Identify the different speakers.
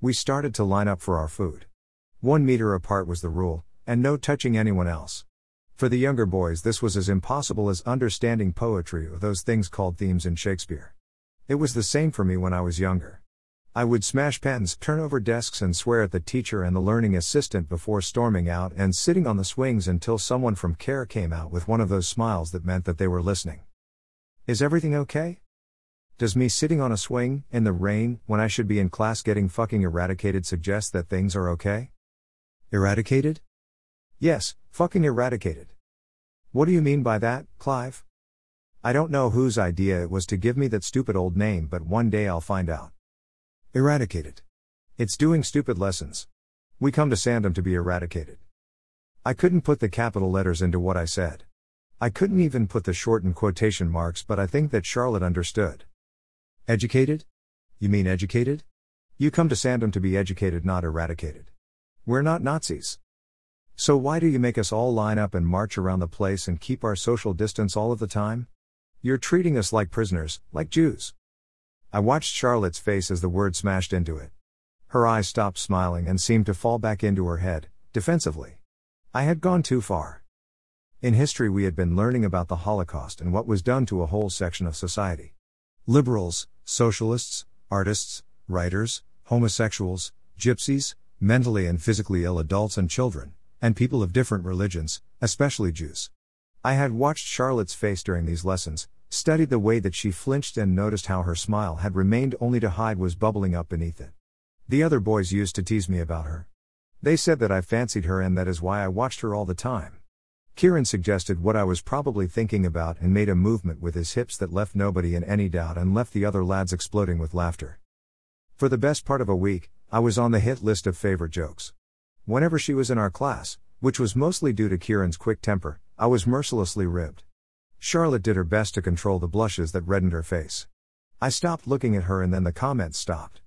Speaker 1: We started to line up for our food. One meter apart was the rule, and no touching anyone else. For the younger boys, this was as impossible as understanding poetry or those things called themes in Shakespeare. It was the same for me when I was younger. I would smash pens, turn over desks, and swear at the teacher and the learning assistant before storming out and sitting on the swings until someone from care came out with one of those smiles that meant that they were listening. Is everything okay? Does me sitting on a swing, in the rain, when I should be in class getting fucking eradicated suggest that things are okay? Eradicated? Yes, fucking eradicated. What do you mean by that, Clive? I don't know whose idea it was to give me that stupid old name, but one day I'll find out. Eradicated. It's doing stupid lessons. We come to Sandom to be eradicated. I couldn't put the capital letters into what I said. I couldn't even put the shortened quotation marks, but I think that Charlotte understood. Educated? You mean educated? You come to Sandom to be educated, not eradicated. We're not Nazis. So why do you make us all line up and march around the place and keep our social distance all of the time? You're treating us like prisoners, like Jews. I watched Charlotte's face as the word smashed into it. Her eyes stopped smiling and seemed to fall back into her head, defensively. I had gone too far. In history, we had been learning about the Holocaust and what was done to a whole section of society. Liberals, socialists, artists, writers, homosexuals, gypsies, mentally and physically ill adults and children and people of different religions, especially Jews. I had watched Charlotte's face during these lessons, studied the way that she flinched, and noticed how her smile had remained only to hide what was bubbling up beneath it. The other boys used to tease me about her. They said that I fancied her and that is why I watched her all the time. Kieran suggested what I was probably thinking about and made a movement with his hips that left nobody in any doubt and left the other lads exploding with laughter. For the best part of a week, I was on the hit list of favorite jokes. Whenever she was in our class, which was mostly due to Kieran's quick temper, I was mercilessly ribbed. Charlotte did her best to control the blushes that reddened her face. I stopped looking at her and then the comments stopped.